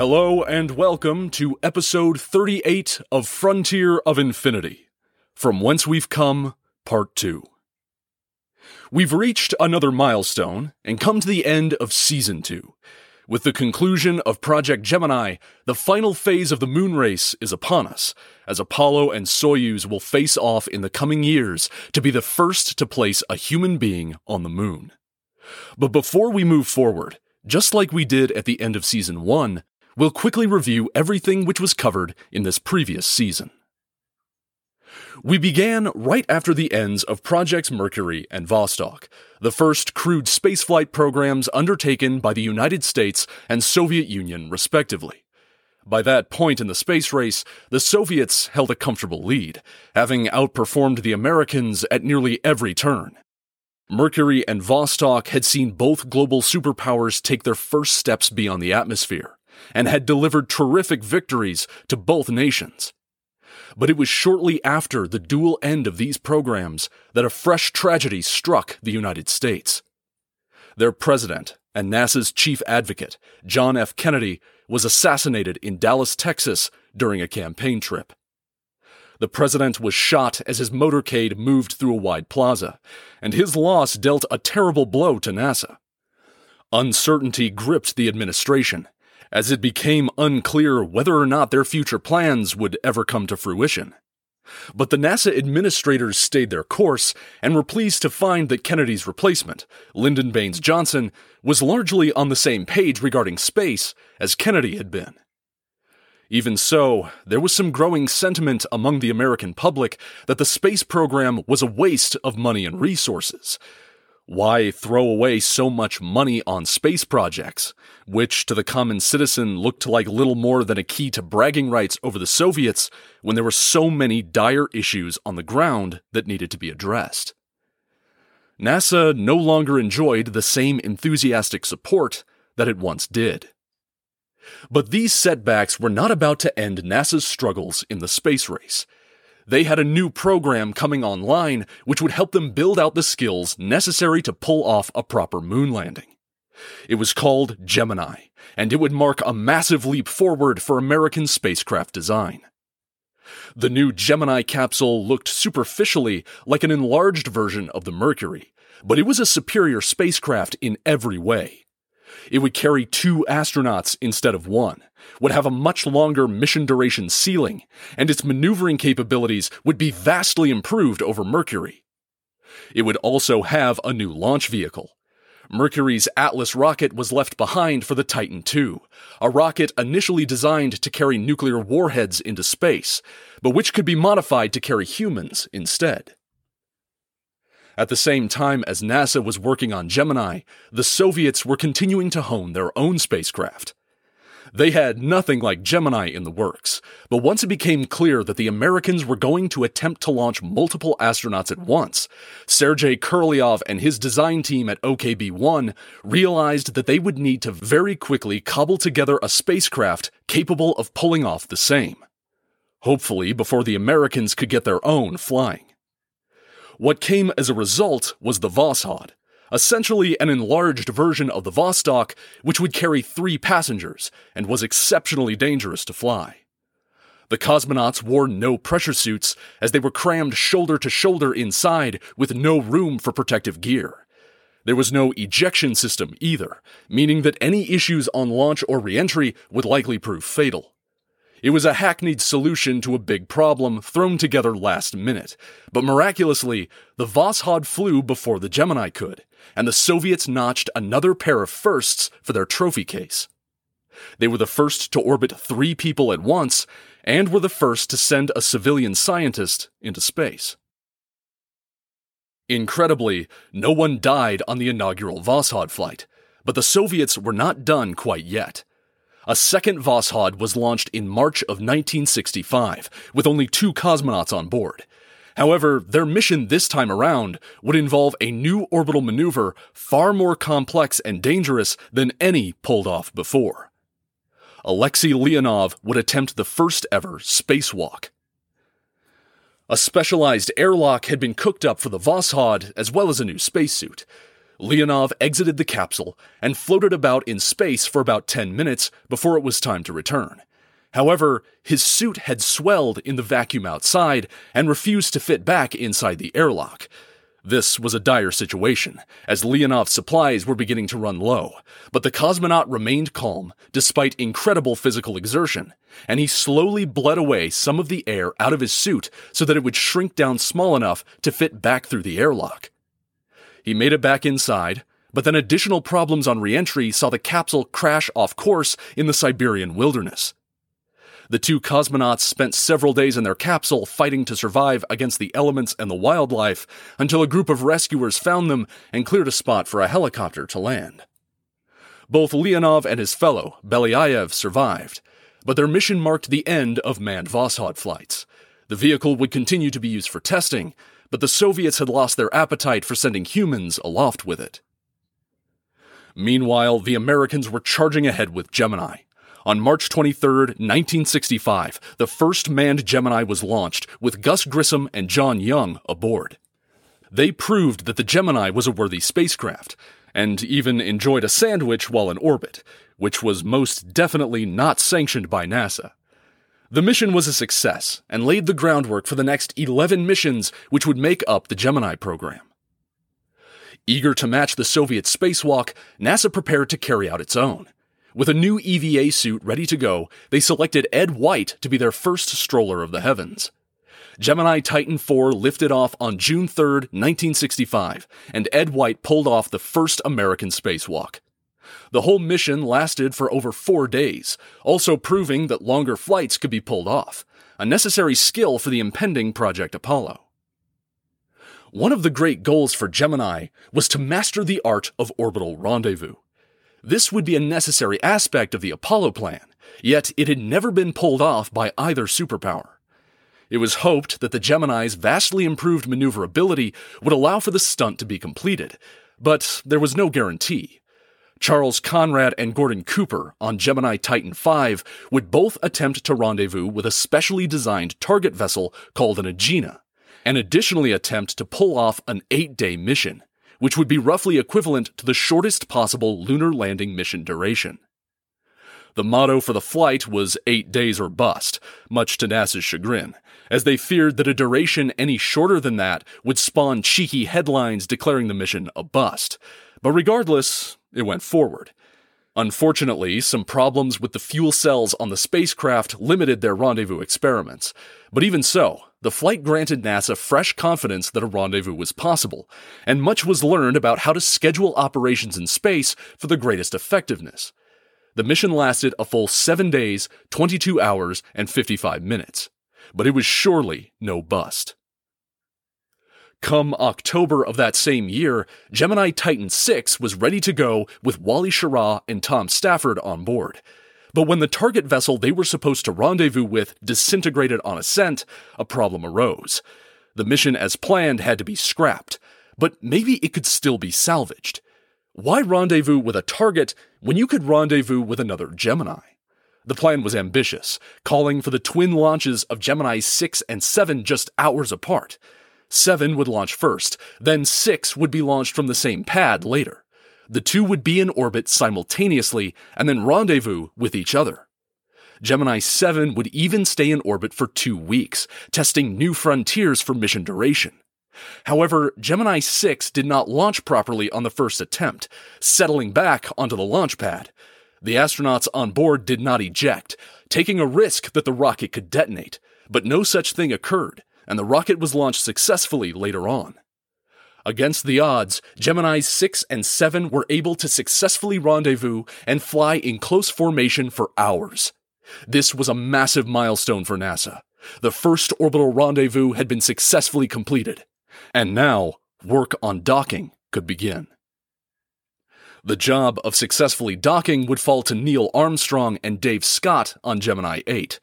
Hello and welcome to episode 38 of Frontier of Infinity From Whence We've Come, Part 2. We've reached another milestone and come to the end of Season 2. With the conclusion of Project Gemini, the final phase of the moon race is upon us, as Apollo and Soyuz will face off in the coming years to be the first to place a human being on the moon. But before we move forward, just like we did at the end of Season 1, we'll quickly review everything which was covered in this previous season. We began right after the ends of Projects Mercury and Vostok, the first crewed spaceflight programs undertaken by the United States and Soviet Union, respectively. By that point in the space race, the Soviets held a comfortable lead, having outperformed the Americans at nearly every turn. Mercury and Vostok had seen both global superpowers take their first steps beyond the atmosphere, and had delivered terrific victories to both nations. But it was shortly after the dual end of these programs that a fresh tragedy struck the United States. Their president and NASA's chief advocate, John F. Kennedy, was assassinated in Dallas, Texas during a campaign trip. The president was shot as his motorcade moved through a wide plaza, and his loss dealt a terrible blow to NASA. Uncertainty gripped the administration, as it became unclear whether or not their future plans would ever come to fruition. But the NASA administrators stayed their course and were pleased to find that Kennedy's replacement, Lyndon Baines Johnson, was largely on the same page regarding space as Kennedy had been. Even so, there was some growing sentiment among the American public that the space program was a waste of money and resources, why throw away so much money on space projects, which to the common citizen looked like little more than a key to bragging rights over the Soviets when there were so many dire issues on the ground that needed to be addressed? NASA no longer enjoyed the same enthusiastic support that it once did. But these setbacks were not about to end NASA's struggles in the space race they had a new program coming online which would help them build out the skills necessary to pull off a proper moon landing. It was called Gemini, and it would mark a massive leap forward for American spacecraft design. The new Gemini capsule looked superficially like an enlarged version of the Mercury, but it was a superior spacecraft in every way. It would carry two astronauts instead of one, would have a much longer mission duration ceiling, and its maneuvering capabilities would be vastly improved over Mercury. It would also have a new launch vehicle. Mercury's Atlas rocket was left behind for the Titan II, a rocket initially designed to carry nuclear warheads into space, but which could be modified to carry humans instead. At the same time as NASA was working on Gemini, the Soviets were continuing to hone their own spacecraft. They had nothing like Gemini in the works, but once it became clear that the Americans were going to attempt to launch multiple astronauts at once, Sergei Korolev and his design team at OKB 1 realized that they would need to very quickly cobble together a spacecraft capable of pulling off the same. Hopefully, before the Americans could get their own flying. What came as a result was the Voskhod, essentially an enlarged version of the Vostok, which would carry three passengers and was exceptionally dangerous to fly. The cosmonauts wore no pressure suits as they were crammed shoulder to shoulder inside with no room for protective gear. There was no ejection system either, meaning that any issues on launch or reentry would likely prove fatal. It was a hackneyed solution to a big problem thrown together last minute, but miraculously, the Voskhod flew before the Gemini could, and the Soviets notched another pair of firsts for their trophy case. They were the first to orbit three people at once, and were the first to send a civilian scientist into space. Incredibly, no one died on the inaugural Voskhod flight, but the Soviets were not done quite yet. A second Voskhod was launched in March of 1965, with only two cosmonauts on board. However, their mission this time around would involve a new orbital maneuver far more complex and dangerous than any pulled off before. Alexei Leonov would attempt the first ever spacewalk. A specialized airlock had been cooked up for the Voskhod as well as a new spacesuit. Leonov exited the capsule and floated about in space for about 10 minutes before it was time to return. However, his suit had swelled in the vacuum outside and refused to fit back inside the airlock. This was a dire situation, as Leonov's supplies were beginning to run low, but the cosmonaut remained calm despite incredible physical exertion, and he slowly bled away some of the air out of his suit so that it would shrink down small enough to fit back through the airlock. He made it back inside, but then additional problems on reentry saw the capsule crash off course in the Siberian wilderness. The two cosmonauts spent several days in their capsule fighting to survive against the elements and the wildlife until a group of rescuers found them and cleared a spot for a helicopter to land. Both Leonov and his fellow, Belyaev, survived, but their mission marked the end of manned Voskhod flights. The vehicle would continue to be used for testing, but the Soviets had lost their appetite for sending humans aloft with it. Meanwhile, the Americans were charging ahead with Gemini. On March 23, 1965, the first manned Gemini was launched with Gus Grissom and John Young aboard. They proved that the Gemini was a worthy spacecraft, and even enjoyed a sandwich while in orbit, which was most definitely not sanctioned by NASA. The mission was a success and laid the groundwork for the next 11 missions which would make up the Gemini program. Eager to match the Soviet spacewalk, NASA prepared to carry out its own. With a new EVA suit ready to go, they selected Ed White to be their first stroller of the heavens. Gemini Titan IV lifted off on June 3, 1965, and Ed White pulled off the first American spacewalk. The whole mission lasted for over four days, also proving that longer flights could be pulled off, a necessary skill for the impending Project Apollo. One of the great goals for Gemini was to master the art of orbital rendezvous. This would be a necessary aspect of the Apollo plan, yet it had never been pulled off by either superpower. It was hoped that the Gemini's vastly improved maneuverability would allow for the stunt to be completed, but there was no guarantee. Charles Conrad and Gordon Cooper on Gemini Titan V would both attempt to rendezvous with a specially designed target vessel called an Agena, and additionally attempt to pull off an eight day mission which would be roughly equivalent to the shortest possible lunar landing mission duration. The motto for the flight was eight days or bust, much to NASA's chagrin, as they feared that a duration any shorter than that would spawn cheeky headlines declaring the mission a bust. But regardless, it went forward. Unfortunately, some problems with the fuel cells on the spacecraft limited their rendezvous experiments. But even so, the flight granted NASA fresh confidence that a rendezvous was possible, and much was learned about how to schedule operations in space for the greatest effectiveness. The mission lasted a full 7 days, 22 hours, and 55 minutes. But it was surely no bust. Come October of that same year, Gemini Titan 6 was ready to go with Wally Schirra and Tom Stafford on board. But when the target vessel they were supposed to rendezvous with disintegrated on ascent, a problem arose. The mission as planned had to be scrapped, but maybe it could still be salvaged. Why rendezvous with a target when you could rendezvous with another Gemini? The plan was ambitious, calling for the twin launches of Gemini 6 and 7 just hours apart. 7 would launch first, then 6 would be launched from the same pad later the two would be in orbit simultaneously and then rendezvous with each other. Gemini 7 would even stay in orbit for two weeks, testing new frontiers for mission duration. However, Gemini 6 did not launch properly on the first attempt, settling back onto the launch pad. The astronauts on board did not eject, taking a risk that the rocket could detonate, but no such thing occurred, and the rocket was launched successfully later on. Against the odds, Gemini 6 and 7 were able to successfully rendezvous and fly in close formation for hours. This was a massive milestone for NASA. The first orbital rendezvous had been successfully completed, and now work on docking could begin. The job of successfully docking would fall to Neil Armstrong and Dave Scott on Gemini 8,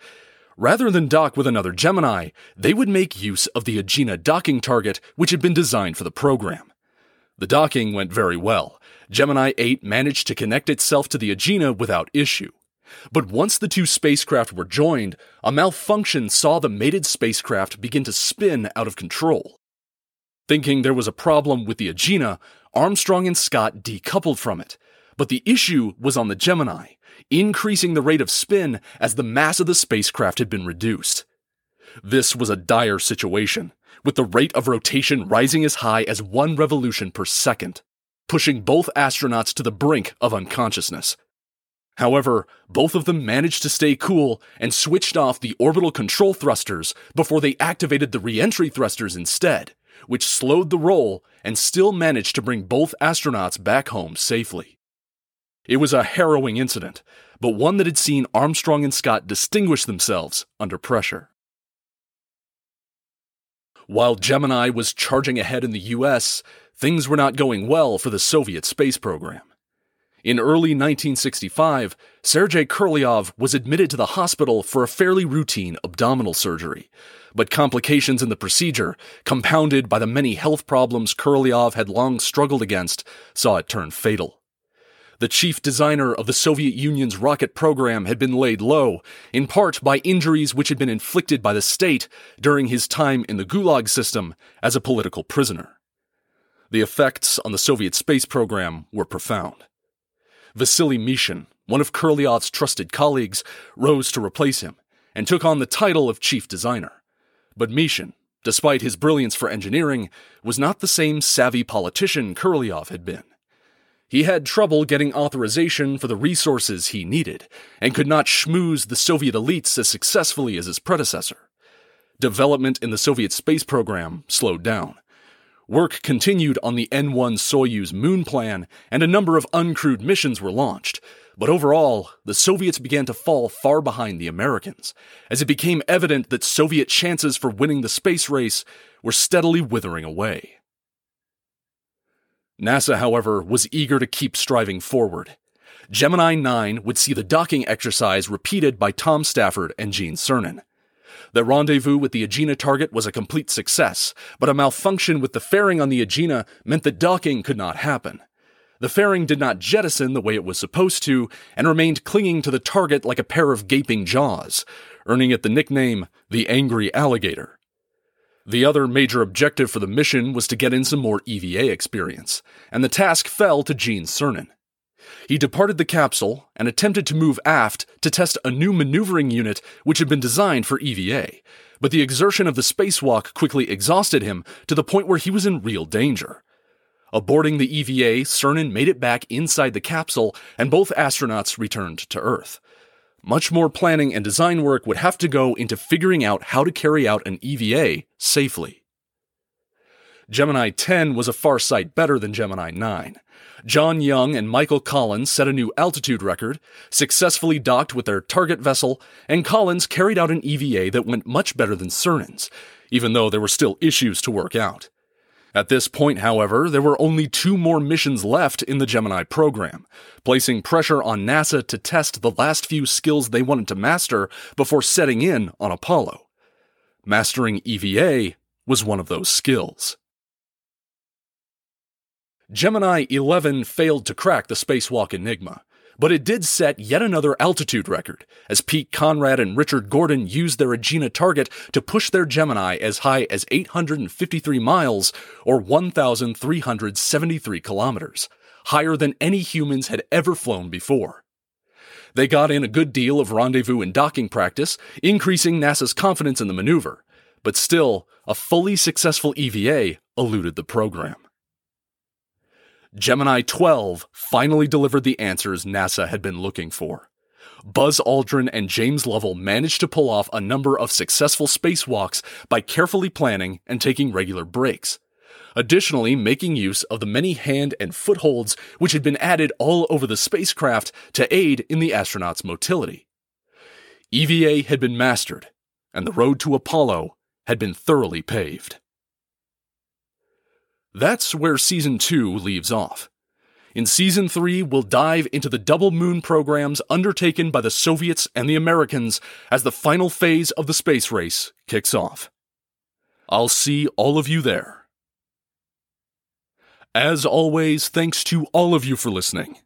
Rather than dock with another Gemini, they would make use of the Agena docking target, which had been designed for the program. The docking went very well. Gemini 8 managed to connect itself to the Agena without issue. But once the two spacecraft were joined, a malfunction saw the mated spacecraft begin to spin out of control. Thinking there was a problem with the Agena, Armstrong and Scott decoupled from it, but the issue was on the Gemini, increasing the rate of spin as the mass of the spacecraft had been reduced. This was a dire situation, with the rate of rotation rising as high as one revolution per second, pushing both astronauts to the brink of unconsciousness. However, both of them managed to stay cool and switched off the orbital control thrusters before they activated the reentry thrusters instead, which slowed the roll and still managed to bring both astronauts back home safely. It was a harrowing incident, but one that had seen Armstrong and Scott distinguish themselves under pressure. While Gemini was charging ahead in the US, things were not going well for the Soviet space program. In early 1965, Sergei Korolyov was admitted to the hospital for a fairly routine abdominal surgery, but complications in the procedure, compounded by the many health problems Korolyov had long struggled against, saw it turn fatal. The chief designer of the Soviet Union's rocket program had been laid low, in part by injuries which had been inflicted by the state during his time in the Gulag system as a political prisoner. The effects on the Soviet space program were profound. Vasily Mishin, one of Korolyov's trusted colleagues, rose to replace him and took on the title of chief designer. But Mishin, despite his brilliance for engineering, was not the same savvy politician Korolyov had been. He had trouble getting authorization for the resources he needed, and could not schmooze the Soviet elites as successfully as his predecessor. Development in the Soviet space program slowed down, Work continued on the N 1 Soyuz moon plan, and a number of uncrewed missions were launched. But overall, the Soviets began to fall far behind the Americans, as it became evident that Soviet chances for winning the space race were steadily withering away. NASA, however, was eager to keep striving forward. Gemini 9 would see the docking exercise repeated by Tom Stafford and Gene Cernan. The rendezvous with the Agena target was a complete success, but a malfunction with the fairing on the Agena meant that docking could not happen. The fairing did not jettison the way it was supposed to, and remained clinging to the target like a pair of gaping jaws, earning it the nickname the Angry Alligator. The other major objective for the mission was to get in some more EVA experience, and the task fell to Gene Cernan. He departed the capsule and attempted to move aft to test a new maneuvering unit which had been designed for EVA, but the exertion of the spacewalk quickly exhausted him to the point where he was in real danger. Aborting the EVA, Cernan made it back inside the capsule, and both astronauts returned to Earth. Much more planning and design work would have to go into figuring out how to carry out an EVA safely. Gemini 10 was a far sight better than Gemini 9. John Young and Michael Collins set a new altitude record, successfully docked with their target vessel, and Collins carried out an EVA that went much better than Cernan's, even though there were still issues to work out. At this point, however, there were only two more missions left in the Gemini program, placing pressure on NASA to test the last few skills they wanted to master before setting in on Apollo. Mastering EVA was one of those skills. Gemini 11 failed to crack the spacewalk enigma, but it did set yet another altitude record, as Pete Conrad and Richard Gordon used their Agena target to push their Gemini as high as 853 miles, or 1,373 kilometers, higher than any humans had ever flown before. They got in a good deal of rendezvous and docking practice, increasing NASA's confidence in the maneuver, but still, a fully successful EVA eluded the program. Gemini 12 finally delivered the answers NASA had been looking for. Buzz Aldrin and James Lovell managed to pull off a number of successful spacewalks by carefully planning and taking regular breaks. Additionally, making use of the many hand and footholds which had been added all over the spacecraft to aid in the astronauts' motility. EVA had been mastered, and the road to Apollo had been thoroughly paved. That's where Season 2 leaves off. In Season 3, we'll dive into the double moon programs undertaken by the Soviets and the Americans as the final phase of the space race kicks off. I'll see all of you there. As always, thanks to all of you for listening.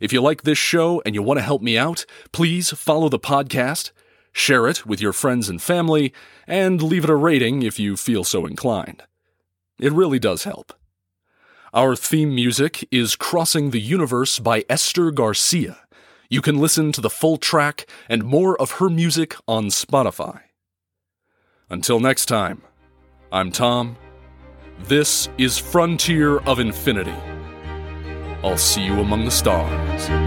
If you like this show and you want to help me out, please follow the podcast, share it with your friends and family, and leave it a rating if you feel so inclined. It really does help. Our theme music is Crossing the Universe by Ester Garcia. You can listen to the full track and more of her music on Spotify. Until next time, I'm Tom. This is Frontier of Infinity. I'll see you among the stars.